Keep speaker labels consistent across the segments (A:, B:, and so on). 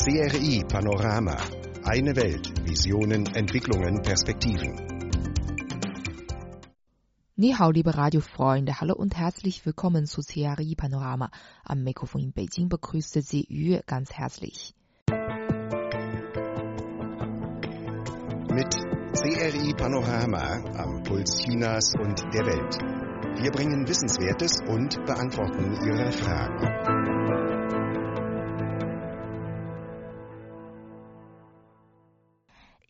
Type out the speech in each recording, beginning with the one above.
A: CRI Panorama. Eine Welt. Visionen, Entwicklungen, Perspektiven.
B: 你好，liebe Radiofreunde, hallo und herzlich willkommen zu CRI Panorama. Am Mikrofon in Beijing begrüßte Sie Yu ganz herzlich.
A: Mit CRI Panorama am Puls Chinas und der Welt. Wir bringen Wissenswertes und beantworten Ihre Fragen.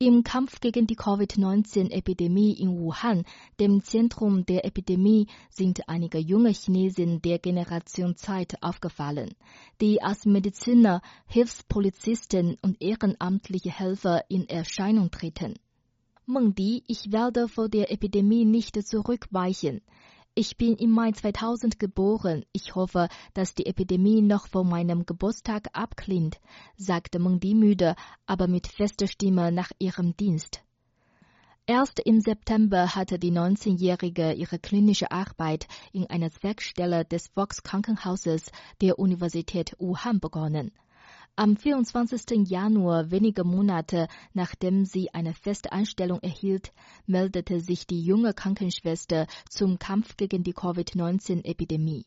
C: Im Kampf gegen die Covid-19-Epidemie in Wuhan, dem Zentrum der Epidemie, sind einige junge Chinesen der Generation Zeit aufgefallen, die als Mediziner, Hilfspolizisten und ehrenamtliche Helfer in Erscheinung treten. Meng Di, ich werde vor der Epidemie nicht zurückweichen. Ich bin im Mai 2000 geboren. Ich hoffe, dass die Epidemie noch vor meinem Geburtstag abklingt, sagte Mengdi müde, aber mit fester Stimme nach ihrem Dienst. Erst im September hatte die 19-Jährige ihre klinische Arbeit in einer Zweckstelle des Volkskrankenhauses der Universität Wuhan begonnen. Am 24. Januar, wenige Monate nachdem sie eine feste Anstellung erhielt, meldete sich die junge Krankenschwester zum Kampf gegen die Covid-19-Epidemie.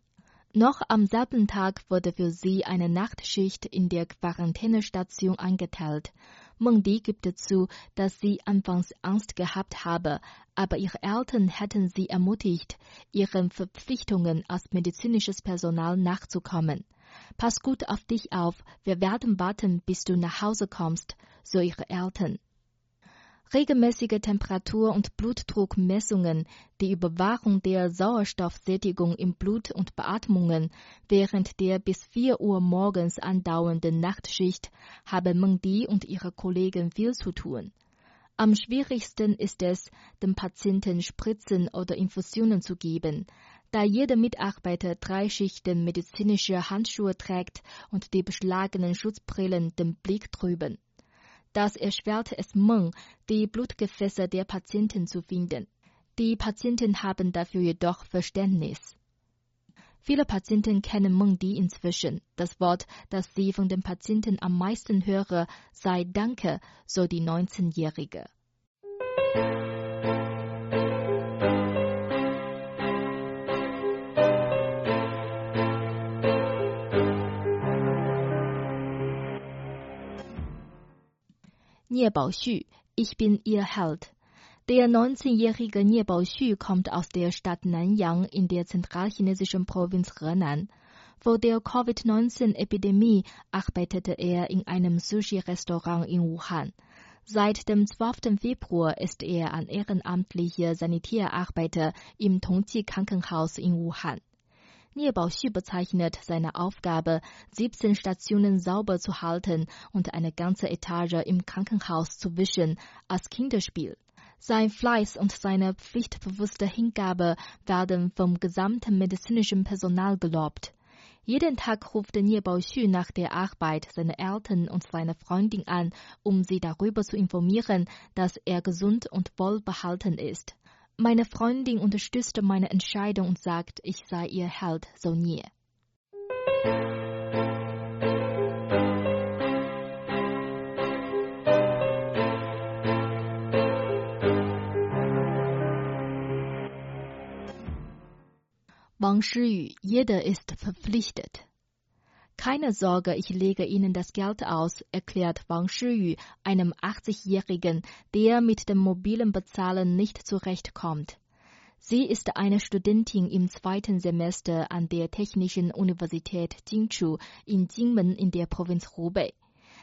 C: Noch am selben Tag wurde für sie eine Nachtschicht in der Quarantänestation eingeteilt. Mengdi gibt zu, dass sie anfangs Angst gehabt habe, aber ihre Eltern hätten sie ermutigt, ihren Verpflichtungen als medizinisches Personal nachzukommen. Pass gut auf dich auf, wir werden warten, bis du nach Hause kommst, so ihre Eltern. Regelmäßige Temperatur- und Blutdruckmessungen, die Überwachung der Sauerstoffsättigung im Blut und Beatmungen während der bis 4 Uhr morgens andauernden Nachtschicht haben Mengdi und ihre Kollegen viel zu tun. Am schwierigsten ist es, dem Patienten Spritzen oder Infusionen zu geben, da jeder Mitarbeiter drei Schichten medizinische Handschuhe trägt und die beschlagenen Schutzbrillen den Blick trüben. Das erschwert es Meng, die Blutgefäße der Patienten zu finden. Die Patienten haben dafür jedoch Verständnis. Viele Patienten kennen Meng Di inzwischen. Das Wort, das sie von den Patienten am meisten höre, sei Danke, so die 19-Jährige. 聂宝旭, ich bin Ihr Held. Der 19-jährige Nie Baoxu kommt aus der Stadt Nanyang in der zentralchinesischen Provinz Henan. Vor der Covid-19-Epidemie arbeitete er in einem Sushi-Restaurant in Wuhan. Seit dem 12. Februar ist er ein ehrenamtlicher Sanitärarbeiter im Tongji-Krankenhaus in Wuhan. Nie Baoxu bezeichnet seine Aufgabe, 17 Stationen sauber zu halten und eine ganze Etage im Krankenhaus zu wischen, als Kinderspiel. Sein Fleiß und seine pflichtbewusste Hingabe werden vom gesamten medizinischen Personal gelobt. Jeden Tag ruft Nie Baoxu nach der Arbeit seine Eltern und seine Freundin an, um sie darüber zu informieren, dass er gesund und wohlbehalten ist. Meine Freundin unterstützte meine Entscheidung und sagt, ich sei ihr Held, so nie. Wang Shiyu, jeder ist verpflichtet. Keine Sorge, ich lege Ihnen das Geld aus, erklärt Wang Shiyu einem 80-Jährigen, der mit dem mobilen Bezahlen nicht zurechtkommt. Sie ist eine Studentin im zweiten Semester an der Technischen Universität Jinchu in Jinmen in der Provinz Hubei.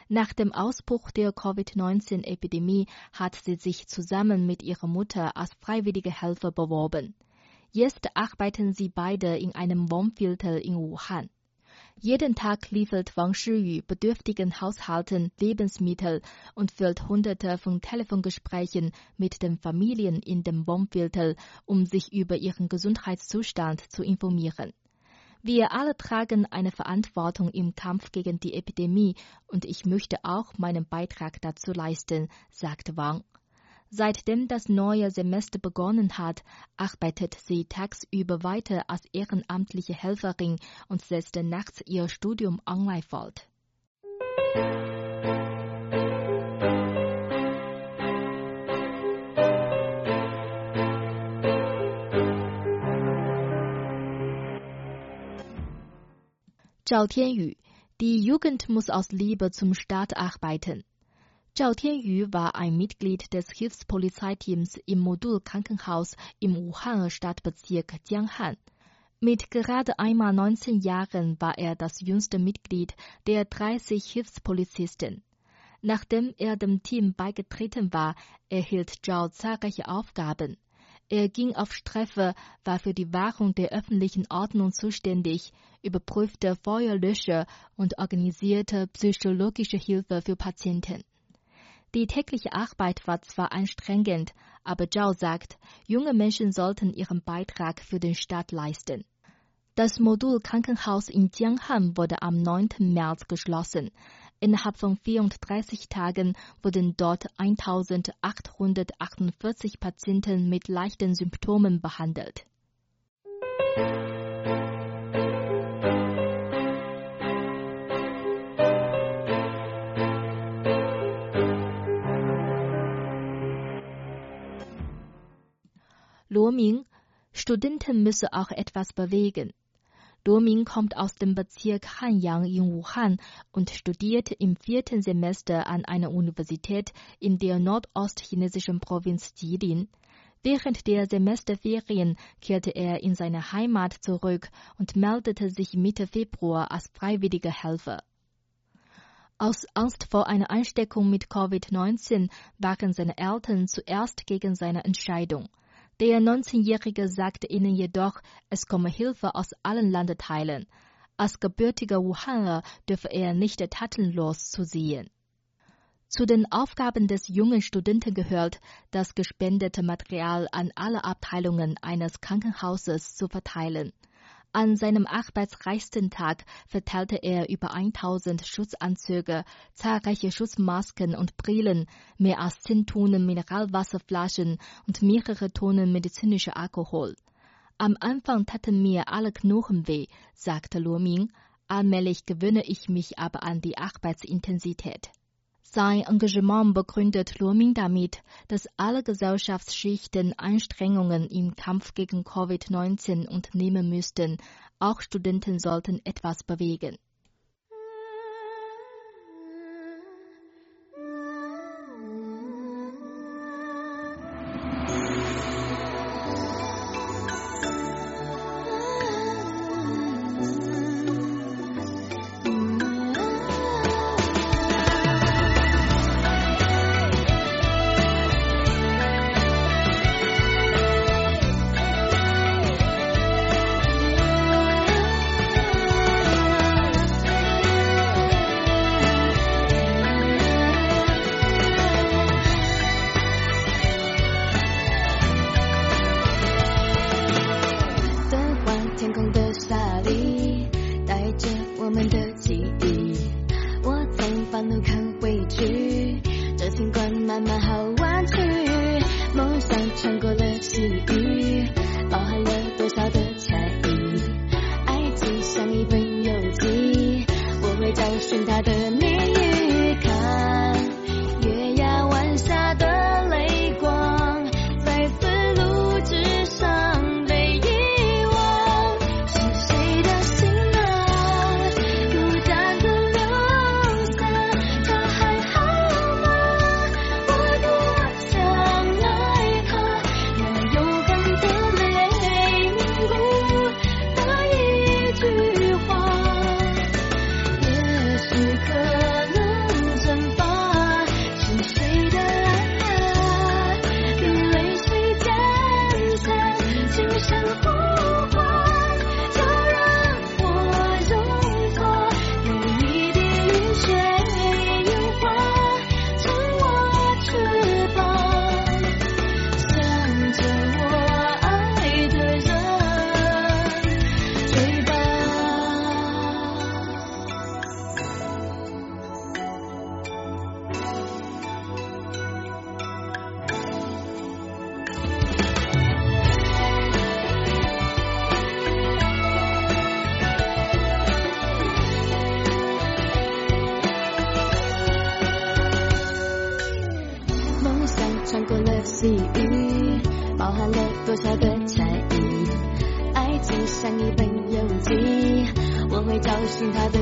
C: Nach dem Ausbruch der Covid-19-Epidemie hat sie sich zusammen mit ihrer Mutter als freiwillige Helfer beworben. Jetzt arbeiten sie beide in einem Wohnviertel in Wuhan. Jeden Tag liefert Wang Shiyu bedürftigen Haushalten Lebensmittel und führt hunderte von Telefongesprächen mit den Familien in dem Wohnviertel, um sich über ihren Gesundheitszustand zu informieren. Wir alle tragen eine Verantwortung im Kampf gegen die Epidemie und ich möchte auch meinen Beitrag dazu leisten, sagt Wang. Seitdem das neue Semester begonnen hat, arbeitet sie tagsüber weiter als ehrenamtliche Helferin und setzt nachts ihr Studium online fort. Zhao Tianyu, die Jugend muss aus Liebe zum Staat arbeiten. Zhao Tianyu war ein Mitglied des Hilfspolizeiteams im Modulkrankenhaus im Wuhaner Stadtbezirk Jianghan. Mit gerade einmal 19 Jahren war er das jüngste Mitglied der 30 Hilfspolizisten. Nachdem er dem Team beigetreten war, erhielt Zhao zahlreiche Aufgaben. Er ging auf Streife, war für die Wahrung der öffentlichen Ordnung zuständig, überprüfte Feuerlöscher und organisierte psychologische Hilfe für Patienten. Die tägliche Arbeit war zwar anstrengend, aber Zhao sagt, junge Menschen sollten ihren Beitrag für den Staat leisten. Das Modulkrankenhaus in Jianghan wurde am 9. März geschlossen. Innerhalb von 34 Tagen wurden dort 1848 Patienten mit leichten Symptomen behandelt. Luoming, Studenten müssen auch etwas bewegen. Luoming kommt aus dem Bezirk Hanyang in Wuhan und studiert im vierten Semester an einer Universität in der nordostchinesischen Provinz Jilin. Während der Semesterferien kehrte er in seine Heimat zurück und meldete sich Mitte Februar als freiwilliger Helfer. Aus Angst vor einer Ansteckung mit Covid-19 waren seine Eltern zuerst gegen seine Entscheidung. Der 19-Jährige sagte ihnen jedoch, es komme Hilfe aus allen Landteilen. Als gebürtiger Wuhaner dürfe er nicht tatenlos zusehen. Zu den Aufgaben des jungen Studenten gehört, das gespendete Material an alle Abteilungen eines Krankenhauses zu verteilen. An seinem arbeitsreichsten Tag verteilte er über 1000 Schutzanzüge, zahlreiche Schutzmasken und Brillen, mehr als 10 Tonnen Mineralwasserflaschen und mehrere Tonnen medizinischer Alkohol. Am Anfang taten mir alle Knochen weh, sagte Luo Ming. Allmählich gewöhne ich mich aber an die Arbeitsintensität. Sein Engagement begründet Luoming damit, dass alle Gesellschaftsschichten Anstrengungen im Kampf gegen Covid-19 unternehmen müssten. Auch Studenten sollten etwas bewegen.
D: 天空的多少的差异？爱情像一本游记，我会找寻它的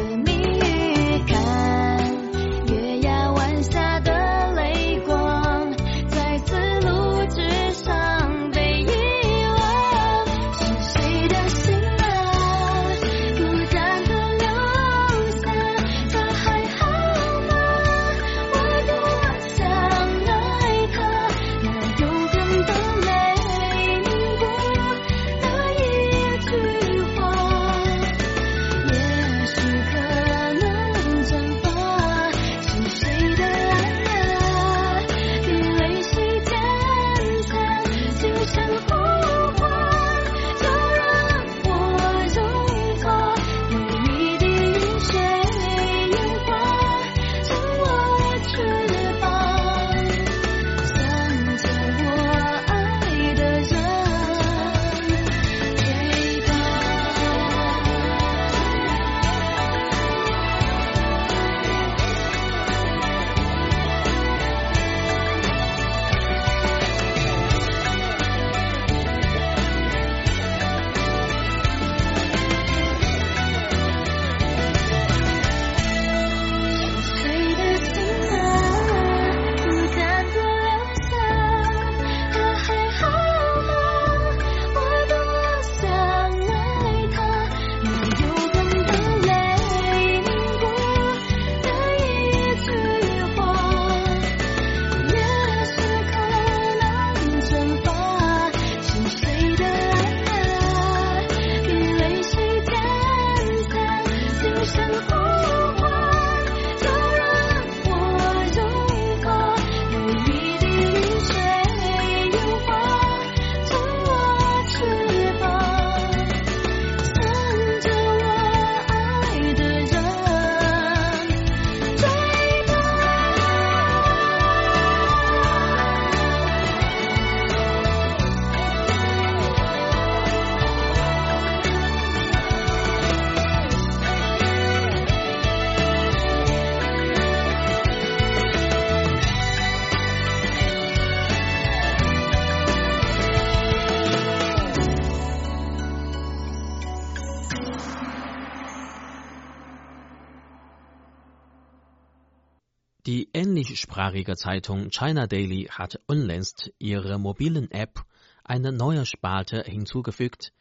E: englischsprachige Zeitung China Daily hat unlängst ihrer mobilen App eine neue Sparte hinzugefügt,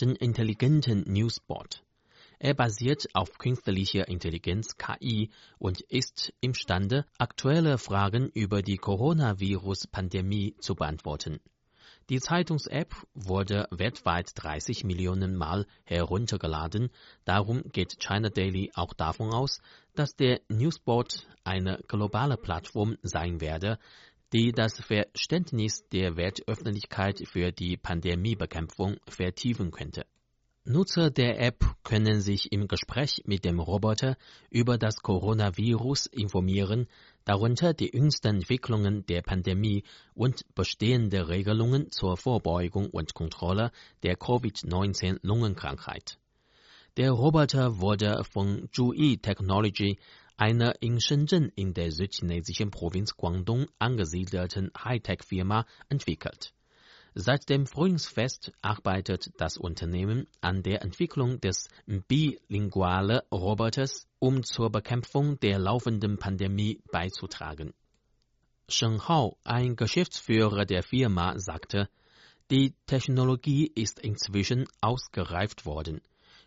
E: den intelligenten Newsbot. Er basiert auf künstlicher Intelligenz KI und ist imstande, aktuelle Fragen über die Coronavirus-Pandemie zu beantworten. Die Zeitungs-App wurde weltweit 30 Millionen Mal heruntergeladen. Darum geht China Daily auch davon aus, dass der Newsbot eine globale Plattform sein werde, die das Verständnis der Weltöffentlichkeit für die Pandemiebekämpfung vertiefen könnte. Nutzer der App können sich im Gespräch mit dem Roboter über das Coronavirus informieren, darunter die jüngsten Entwicklungen der Pandemie und bestehende Regelungen zur Vorbeugung und Kontrolle der Covid-19-Lungenkrankheit. Der Roboter wurde von Zhuyi Technology, einer in Shenzhen in der südchinesischen Provinz Guangdong angesiedelten Hightech-Firma, entwickelt. Seit dem Frühlingsfest arbeitet das Unternehmen an der Entwicklung des bilingualen Roboters, um zur Bekämpfung der laufenden Pandemie beizutragen. Shen Hao, ein Geschäftsführer der Firma, sagte, die Technologie ist inzwischen ausgereift worden.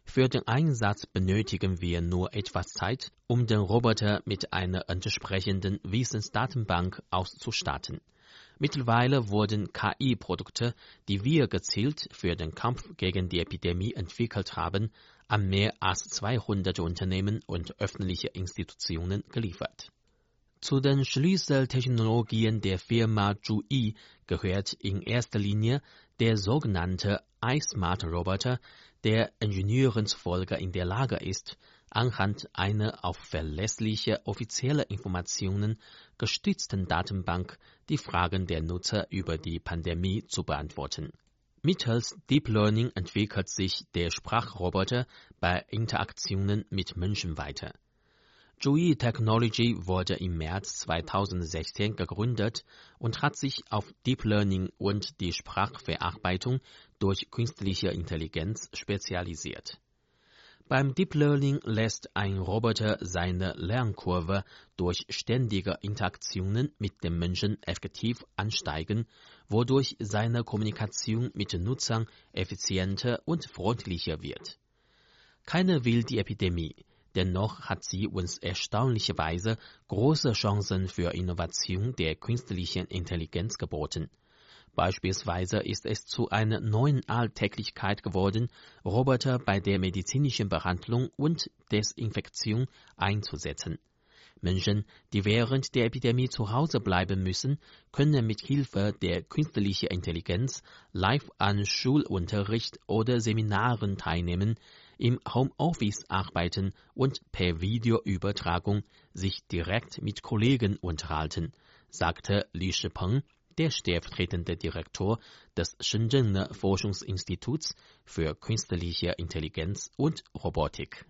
E: Für den Einsatz benötigen wir nur etwas Zeit, um den Roboter mit einer entsprechenden Wissensdatenbank auszustatten. Mittlerweile wurden KI-Produkte, die wir gezielt für den Kampf gegen die Epidemie entwickelt haben, an mehr als 200 Unternehmen und öffentliche Institutionen geliefert. Zu den Schlüsseltechnologien der Firma Zhuyi gehört in erster Linie der sogenannte iSmart-Roboter, der Ingenieuren zufolge in der Lage ist, anhand einer auf verlässliche offizielle Informationen gestützten Datenbank die Fragen der Nutzer über die Pandemie zu beantworten. Mittels Deep Learning entwickelt sich der Sprachroboter bei Interaktionen mit Menschen weiter. Zhuyi Technology wurde im März 2016 gegründet und hat sich auf Deep Learning und die Sprachverarbeitung durch künstliche Intelligenz spezialisiert. Beim Deep Learning lässt ein Roboter seine Lernkurve durch ständige Interaktionen mit dem Menschen effektiv ansteigen, wodurch seine Kommunikation mit Nutzern effizienter und freundlicher wird. Keiner will die Epidemie, dennoch hat sie uns erstaunlicherweise große Chancen für Innovation der künstlichen Intelligenz geboten. Beispielsweise ist es zu einer neuen Alltäglichkeit geworden, Roboter bei der medizinischen Behandlung und Desinfektion einzusetzen. Menschen, die während der Epidemie zu Hause bleiben müssen, können mit Hilfe der künstlichen Intelligenz live an Schulunterricht oder Seminaren teilnehmen, im Homeoffice arbeiten und per Videoübertragung sich direkt mit Kollegen unterhalten, sagte Li Shipeng, der stellvertretende Direktor des Shenzhener Forschungsinstituts für künstliche Intelligenz und Robotik.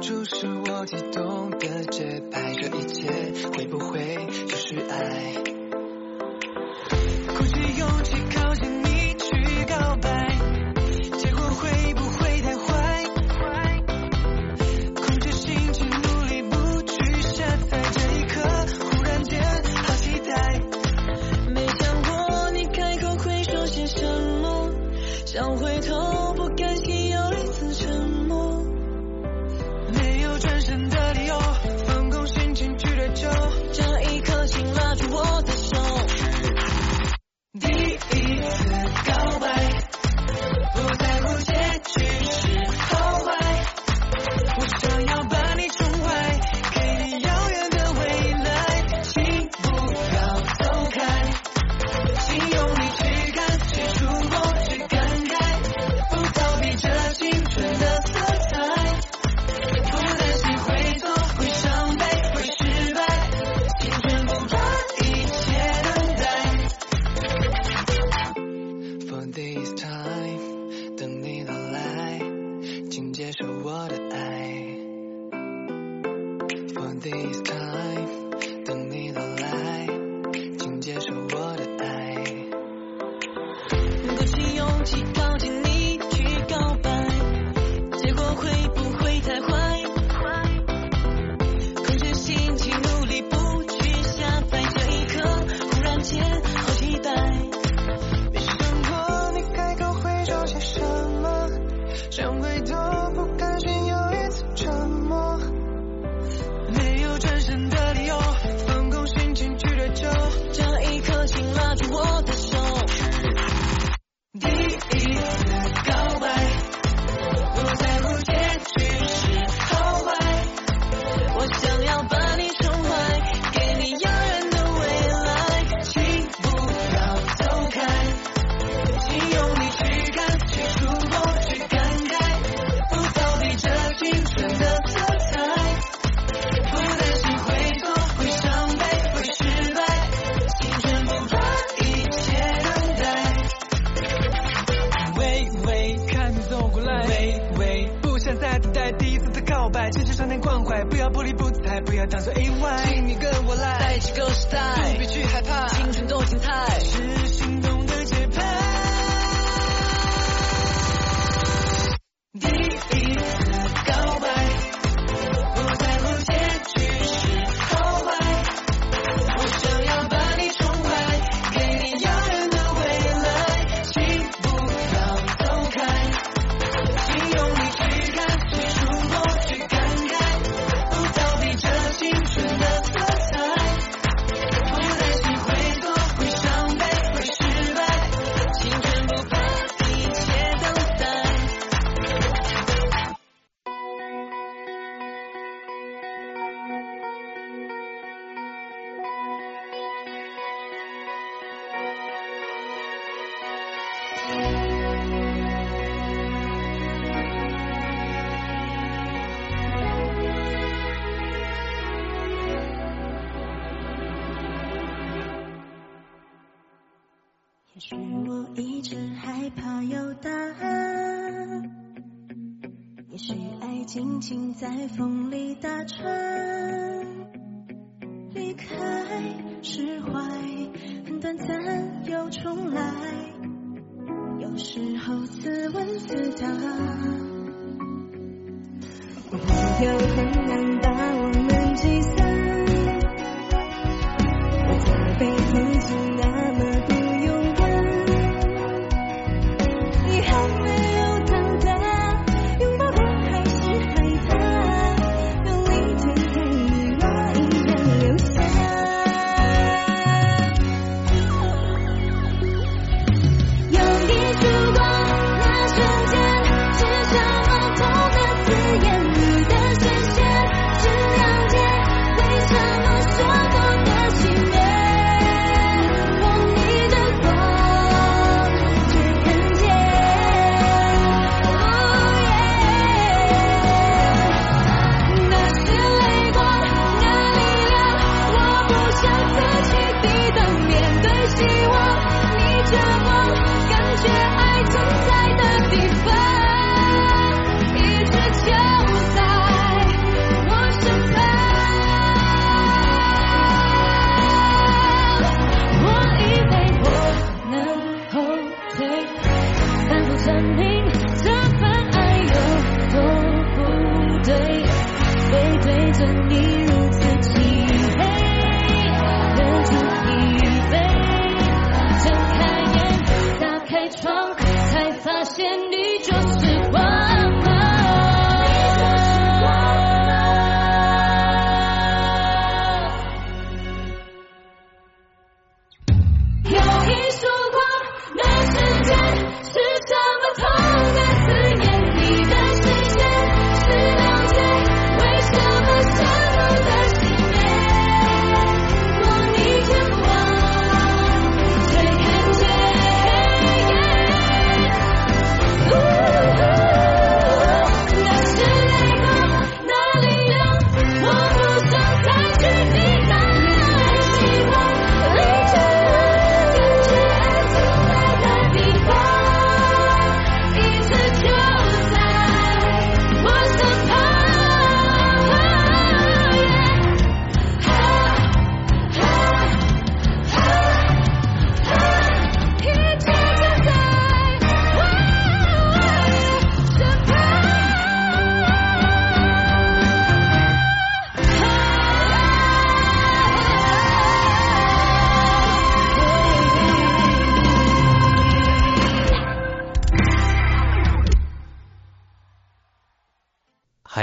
F: 注视我悸动的节拍这一切会不会就是爱？鼓起勇气靠近你去告白结果会不会太坏？坏
G: 控制心情努力不去瞎猜这一刻忽然间好期待。
F: 没想过你开口会说些什么想回头
H: 当作意外
F: 请你跟我来。
G: 在这个时代
F: 不必去害怕在
I: 风里打转，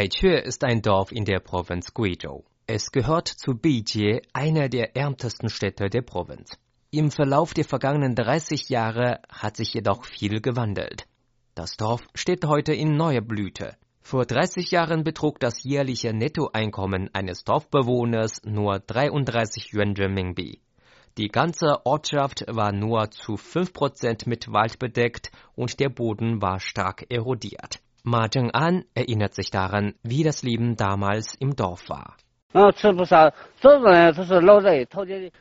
J: Haique ist ein Dorf in der Provinz Guizhou. Es gehört zu Bijie, einer der ärmtesten Städte der Provinz. Im Verlauf der vergangenen 30 Jahre hat sich jedoch viel gewandelt. Das Dorf steht heute in neuer Blüte. Vor 30 Jahren betrug das jährliche Nettoeinkommen eines Dorfbewohners nur 33 Yuan Renminbi. Die ganze Ortschaft war nur zu 5% mit Wald bedeckt und der Boden war stark erodiert. Ma Zheng'an erinnert sich daran, wie das Leben damals im Dorf war.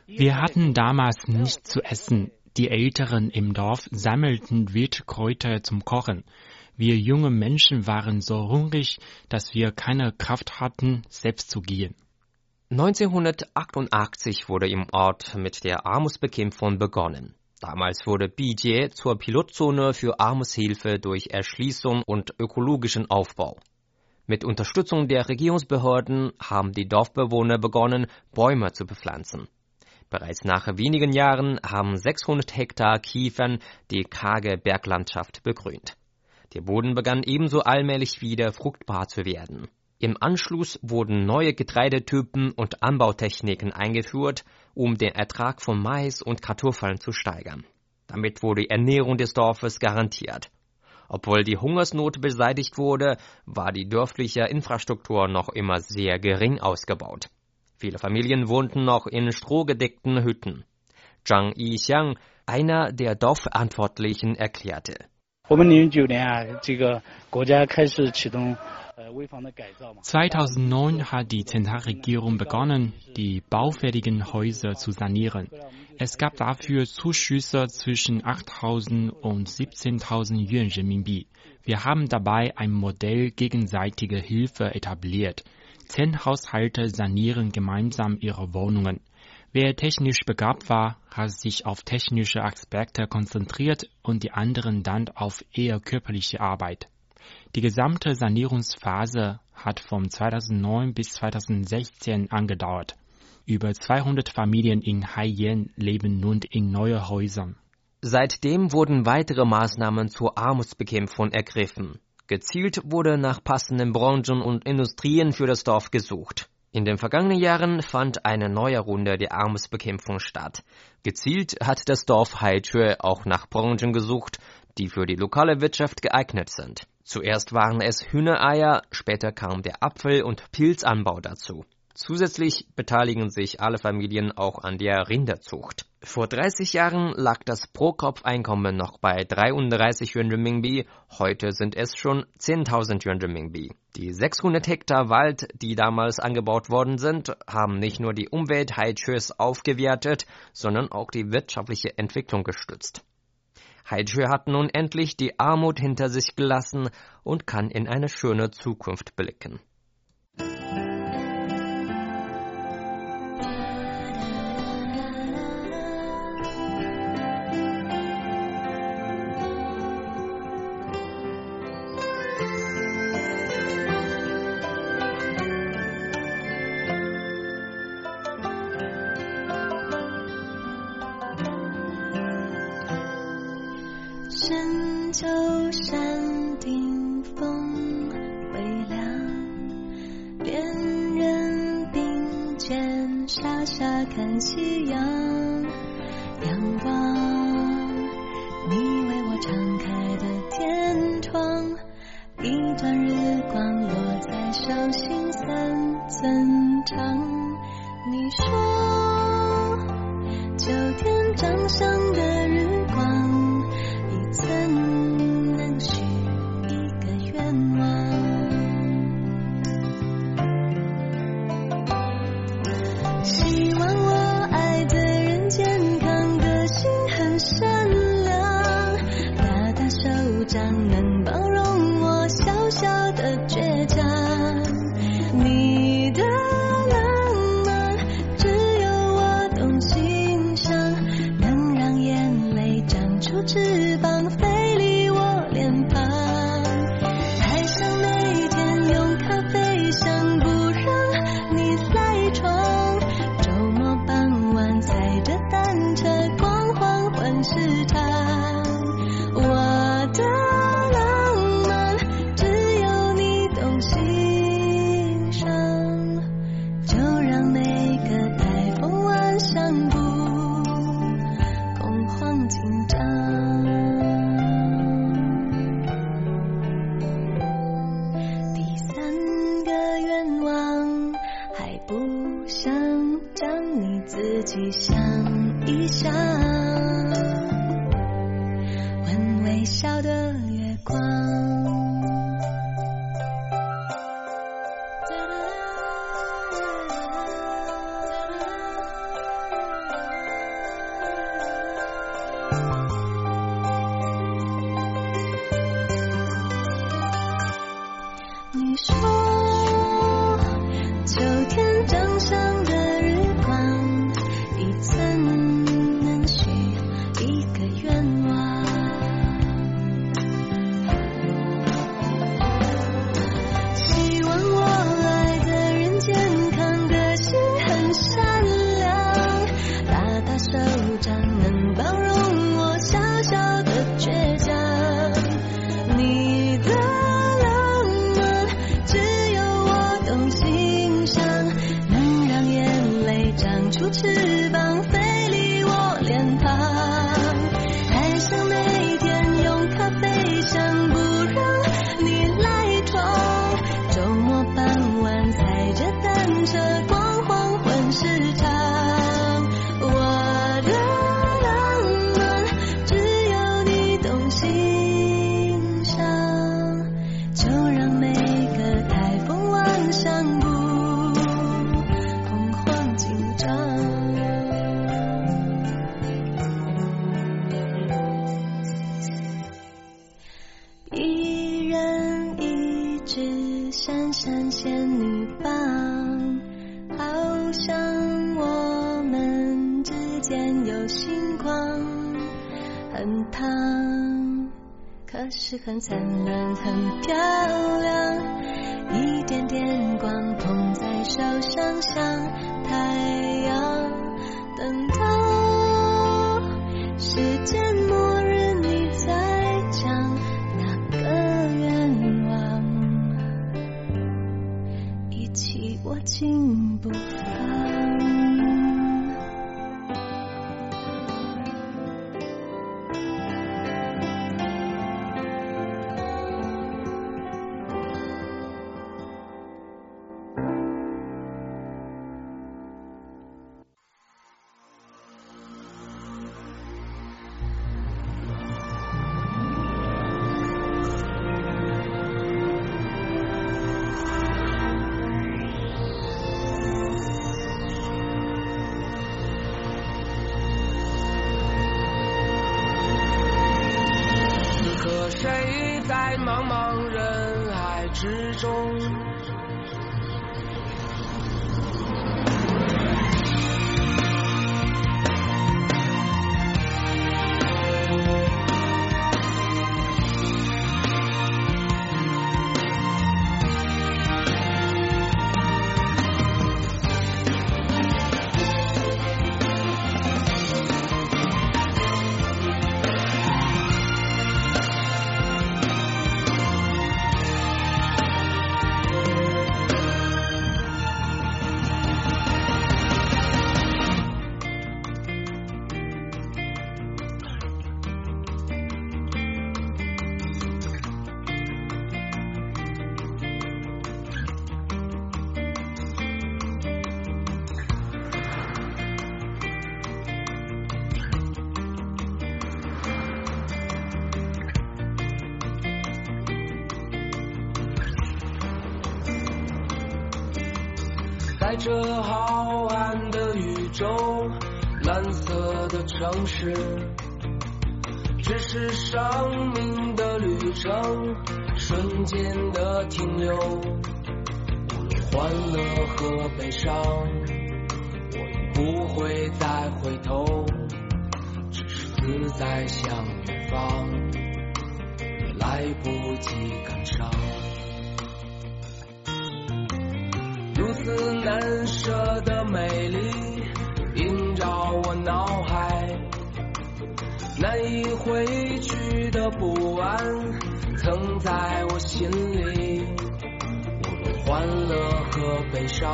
K: Wir hatten damals nichts zu essen. Die Älteren im Dorf sammelten Wildkräuter zum Kochen. Wir junge Menschen waren so hungrig, dass wir keine Kraft hatten, selbst zu gehen.
J: 1988 wurde im Ort mit der Armutsbekämpfung begonnen. Damals wurde Bijie zur Pilotzone für Armutshilfe durch Erschließung und ökologischen Aufbau. Mit Unterstützung der Regierungsbehörden haben die Dorfbewohner begonnen, Bäume zu bepflanzen. Bereits nach wenigen Jahren haben 600 Hektar Kiefern die karge Berglandschaft begrünt. Der Boden begann ebenso allmählich wieder fruchtbar zu werden. Im Anschluss wurden neue Getreidetypen und Anbautechniken eingeführt, um den Ertrag von Mais und Kartoffeln zu steigern. Damit wurde die Ernährung des Dorfes garantiert. Obwohl die Hungersnot beseitigt wurde, war die dörfliche Infrastruktur noch immer sehr gering ausgebaut. Viele Familien wohnten noch in strohgedeckten Hütten. Zhang Yixiang, einer der Dorfverantwortlichen, erklärte.
K: 2009 hat die Zentralregierung begonnen, die baufälligen Häuser zu sanieren. Es gab dafür Zuschüsse zwischen 8.000 und 17.000 Yuan Renminbi. Wir haben dabei ein Modell gegenseitiger Hilfe etabliert. Zehn Haushalte sanieren gemeinsam ihre Wohnungen. Wer technisch begabt war, hat sich auf technische Aspekte konzentriert und die anderen dann auf eher körperliche Arbeit. Die gesamte Sanierungsphase hat von 2009 bis 2016 angedauert. Über 200 Familien in Haiyan leben nun in neuen Häusern.
D: Seitdem wurden weitere Maßnahmen zur Armutsbekämpfung ergriffen. Gezielt wurde nach passenden Branchen und Industrien für das Dorf gesucht. In den vergangenen Jahren fand eine neue Runde der Armutsbekämpfung statt. Gezielt hat das Dorf Haichue auch nach Branchen gesucht, die für die lokale Wirtschaft geeignet sind. Zuerst waren es Hühnereier, später kam der Apfel- und Pilzanbau dazu. Zusätzlich beteiligen sich alle Familien auch an der Rinderzucht. Vor 30 Jahren lag das Pro-Kopf-Einkommen noch bei 33 Yuan Renminbi, heute sind es schon 10.000 Yuan Renminbi. Die 600 Hektar Wald, die damals angebaut worden sind, haben nicht nur die Umwelt Haichues aufgewertet, sondern auch die wirtschaftliche Entwicklung gestützt. Haichu hat nun endlich die Armut hinter sich gelassen und kann in eine schöne Zukunft blicken. 看夕阳。脸庞很灿烂，很漂亮。一点点光捧在手上，
L: 之中。在这浩瀚的宇宙，蓝色的城市，只是生命的旅程，瞬间的停留。无论欢乐和悲伤，我已不会再回头，只是自在向远方，来不及感伤。如此难舍的美丽映照我脑海，难以挥去的不安曾在我心里。无论欢乐和悲伤，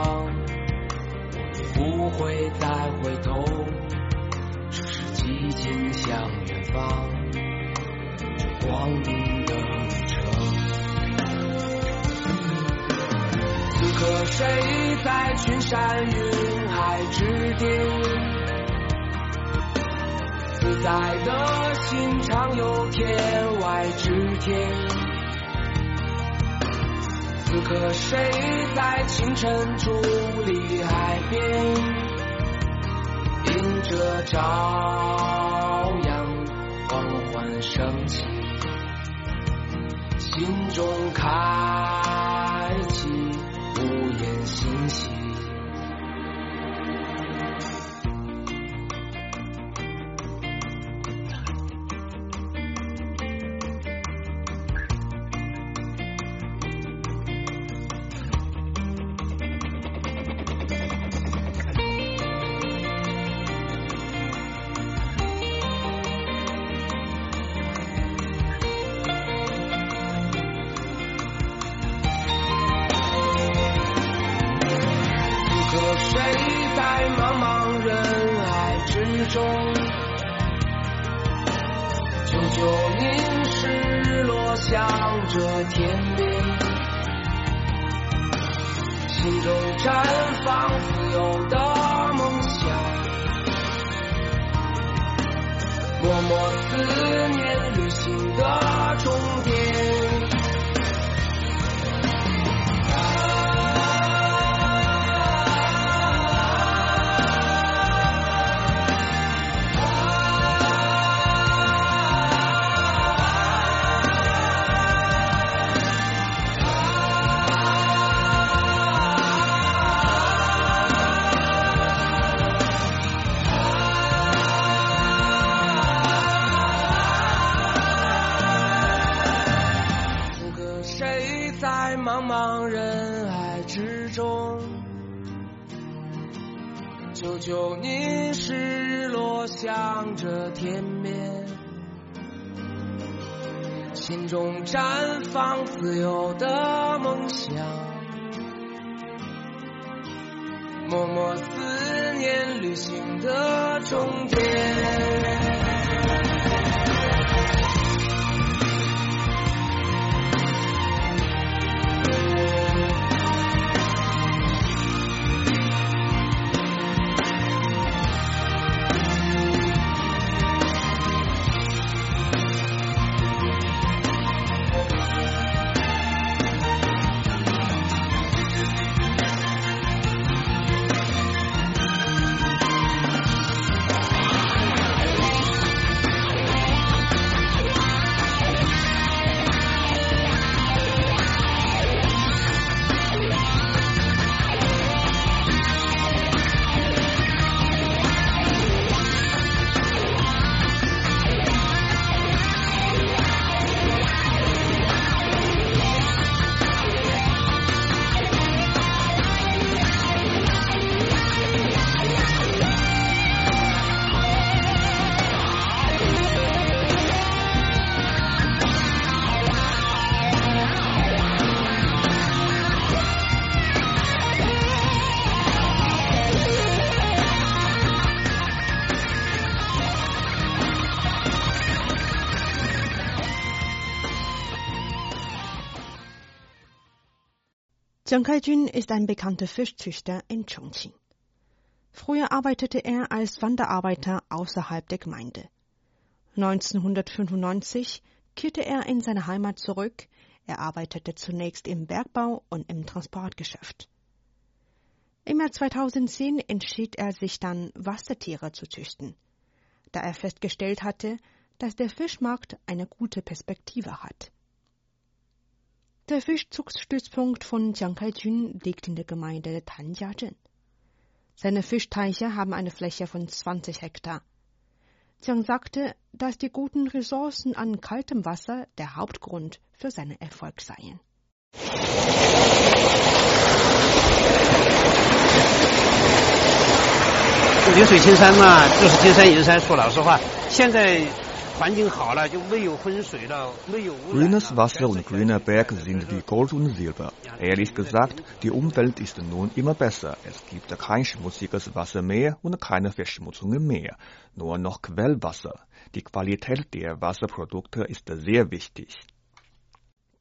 L: 我不会再回头，只是寂静向远方，这光明此刻谁在群山云海之巅？自在的心常有天外之天。此刻谁在清晨伫立海边？迎着朝阳缓缓升起，心中开望着天边，心中绽放自由的梦想，默默思念旅行的终点。
M: Jiang Kai-jun ist ein bekannter Fischzüchter in Chongqing. Früher arbeitete er als Wanderarbeiter außerhalb der Gemeinde. 1995 kehrte er in seine Heimat zurück. Er arbeitete zunächst im Bergbau und im Transportgeschäft. Im Jahr 2010 entschied er sich dann, Wassertiere zu züchten, da er festgestellt hatte, dass der Fischmarkt eine gute Perspektive hat. Der Fischzuchtstützpunkt von Jiang Kai-jun liegt in der Gemeinde Tanjiazhen. Seine Fischteiche haben eine Fläche von 20 Hektar. Jiang sagte, dass die guten Ressourcen an kaltem Wasser der Hauptgrund für seinen Erfolg seien.
N: 流水青山嘛，就是金山银山。说老实话，现在
O: Grünes Wasser und grüner Berg sind wie Gold und Silber. Ehrlich gesagt, die Umwelt ist nun immer besser. Es gibt kein schmutziges Wasser mehr und keine Verschmutzungen mehr. Nur noch Quellwasser. Die Qualität der Wasserprodukte ist sehr wichtig.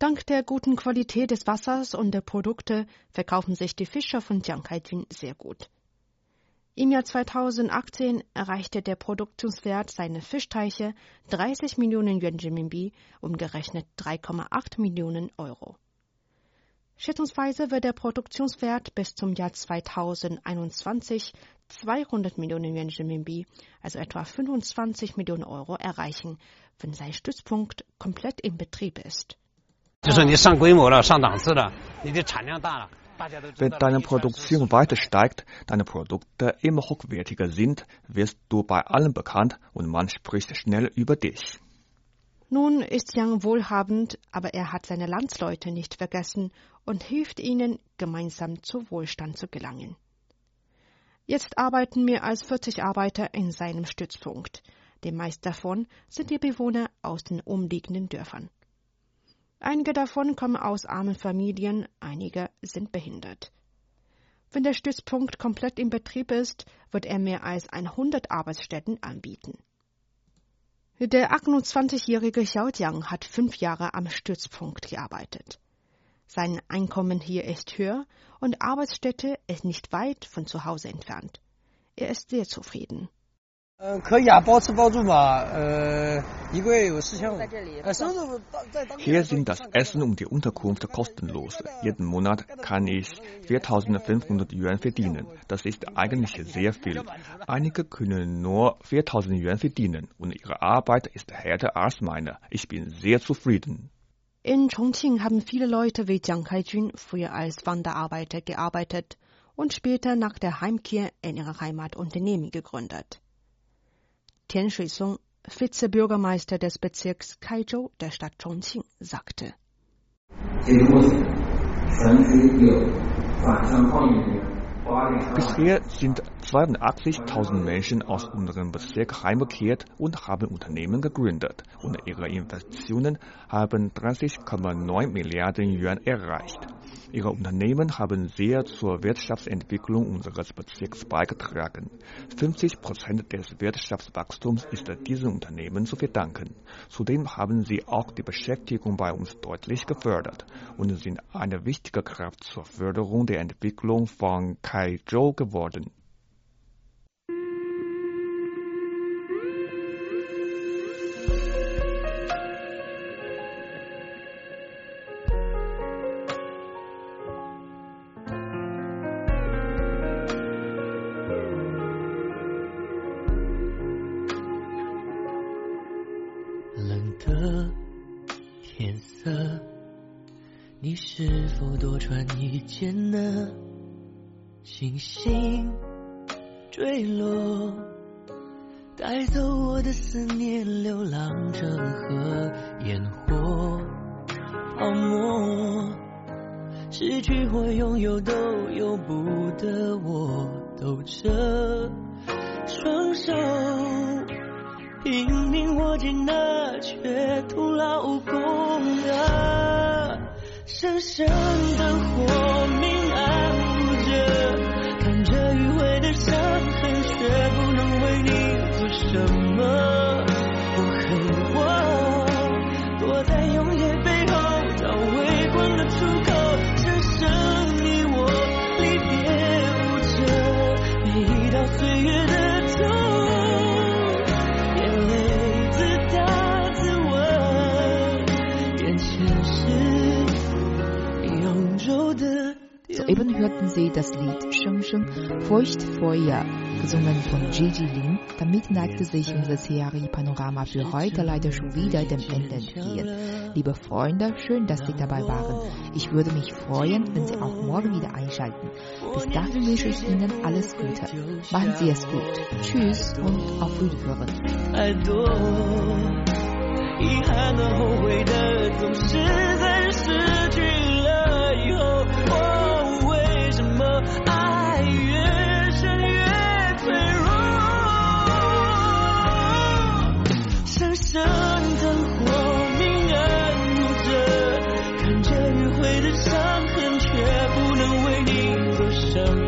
M: Dank der guten Qualität des Wassers und der Produkte verkaufen sich die Fischer von Jianghaijin sehr gut. Im Jahr 2018 erreichte der Produktionswert seiner Fischteiche 30 Millionen Yuan Renminbi, umgerechnet 3,8 Millionen Euro. Schätzungsweise wird der Produktionswert bis zum Jahr 2021 200 Millionen Yuan Renminbi, also etwa 25 Millionen Euro, erreichen, wenn sein Stützpunkt komplett in Betrieb ist.
N: 就是你上规模了，上档次了，你的产量大了。
O: Wenn deine Produktion weiter steigt, deine Produkte immer hochwertiger sind, wirst du bei allen bekannt und man spricht schnell über dich.
M: Nun ist Yang wohlhabend, aber er hat seine Landsleute nicht vergessen und hilft ihnen, gemeinsam zu Wohlstand zu gelangen. Jetzt arbeiten mehr als 40 Arbeiter in seinem Stützpunkt. Die meisten davon sind die Bewohner aus den umliegenden Dörfern. Einige davon kommen aus armen Familien, einige sind behindert. Wenn der Stützpunkt komplett in Betrieb ist, wird er mehr als 100 Arbeitsstätten anbieten. Der 28-jährige Xiao Jiang hat fünf Jahre am Stützpunkt gearbeitet. Sein Einkommen hier ist höher und Arbeitsstätte ist nicht weit von zu Hause entfernt. Er ist sehr zufrieden.
O: Hier sind das Essen und die Unterkunft kostenlos. Jeden Monat kann ich 4500 Yuan verdienen. Das ist eigentlich sehr viel. Einige können nur 4000 Yuan verdienen und ihre Arbeit ist härter als meine. Ich bin sehr zufrieden.
M: In Chongqing haben viele Leute wie Jiang Kaijun früher als Wanderarbeiter gearbeitet und später nach der Heimkehr in ihre Heimatunternehmen gegründet. Tian Shuisong, Vizebürgermeister des Bezirks Kaizhou der Stadt Chongqing, sagte.
O: Bisher sind 82.000 Menschen aus unserem Bezirk heimgekehrt und haben Unternehmen gegründet und ihre Investitionen haben 30,9 Milliarden Yuan erreicht. Ihre Unternehmen haben sehr zur Wirtschaftsentwicklung unseres Bezirks beigetragen. 50 Prozent des Wirtschaftswachstums ist diesen Unternehmen zu verdanken. Zudem haben sie auch die Beschäftigung bei uns deutlich gefördert und sind eine wichtige Kraft zur Förderung der Entwicklung von Kaizhou geworden.
P: 星星坠落，带走我的思念，流浪成河烟火泡沫。失去或拥有都由不得我，抖着双手，拼命握紧那却徒劳无功啊！深深的火明什么。我恨我躲在永夜背后，找微光的出口。深深你我离别无着，每一道岁月的痛，眼泪自答自问，眼前是。
B: Soeben hörten Sie das Lied Sheng Sheng, Furcht vor ihr, gesungen von Gigi Lin. Damit neigte sich unser CRI-Panorama für heute leider schon wieder dem Ende entgegen. Liebe Freunde, schön, dass Sie dabei waren. Ich würde mich freuen, wenn Sie auch morgen wieder einschalten. Bis dahin wünsche ich Ihnen alles Gute. Machen Sie es gut. Tschüss und auf Wiederhören.
P: 遗憾的、后悔的，总是在 深灯火明暗如着，看着迂回的伤痕，却不能为你做什么。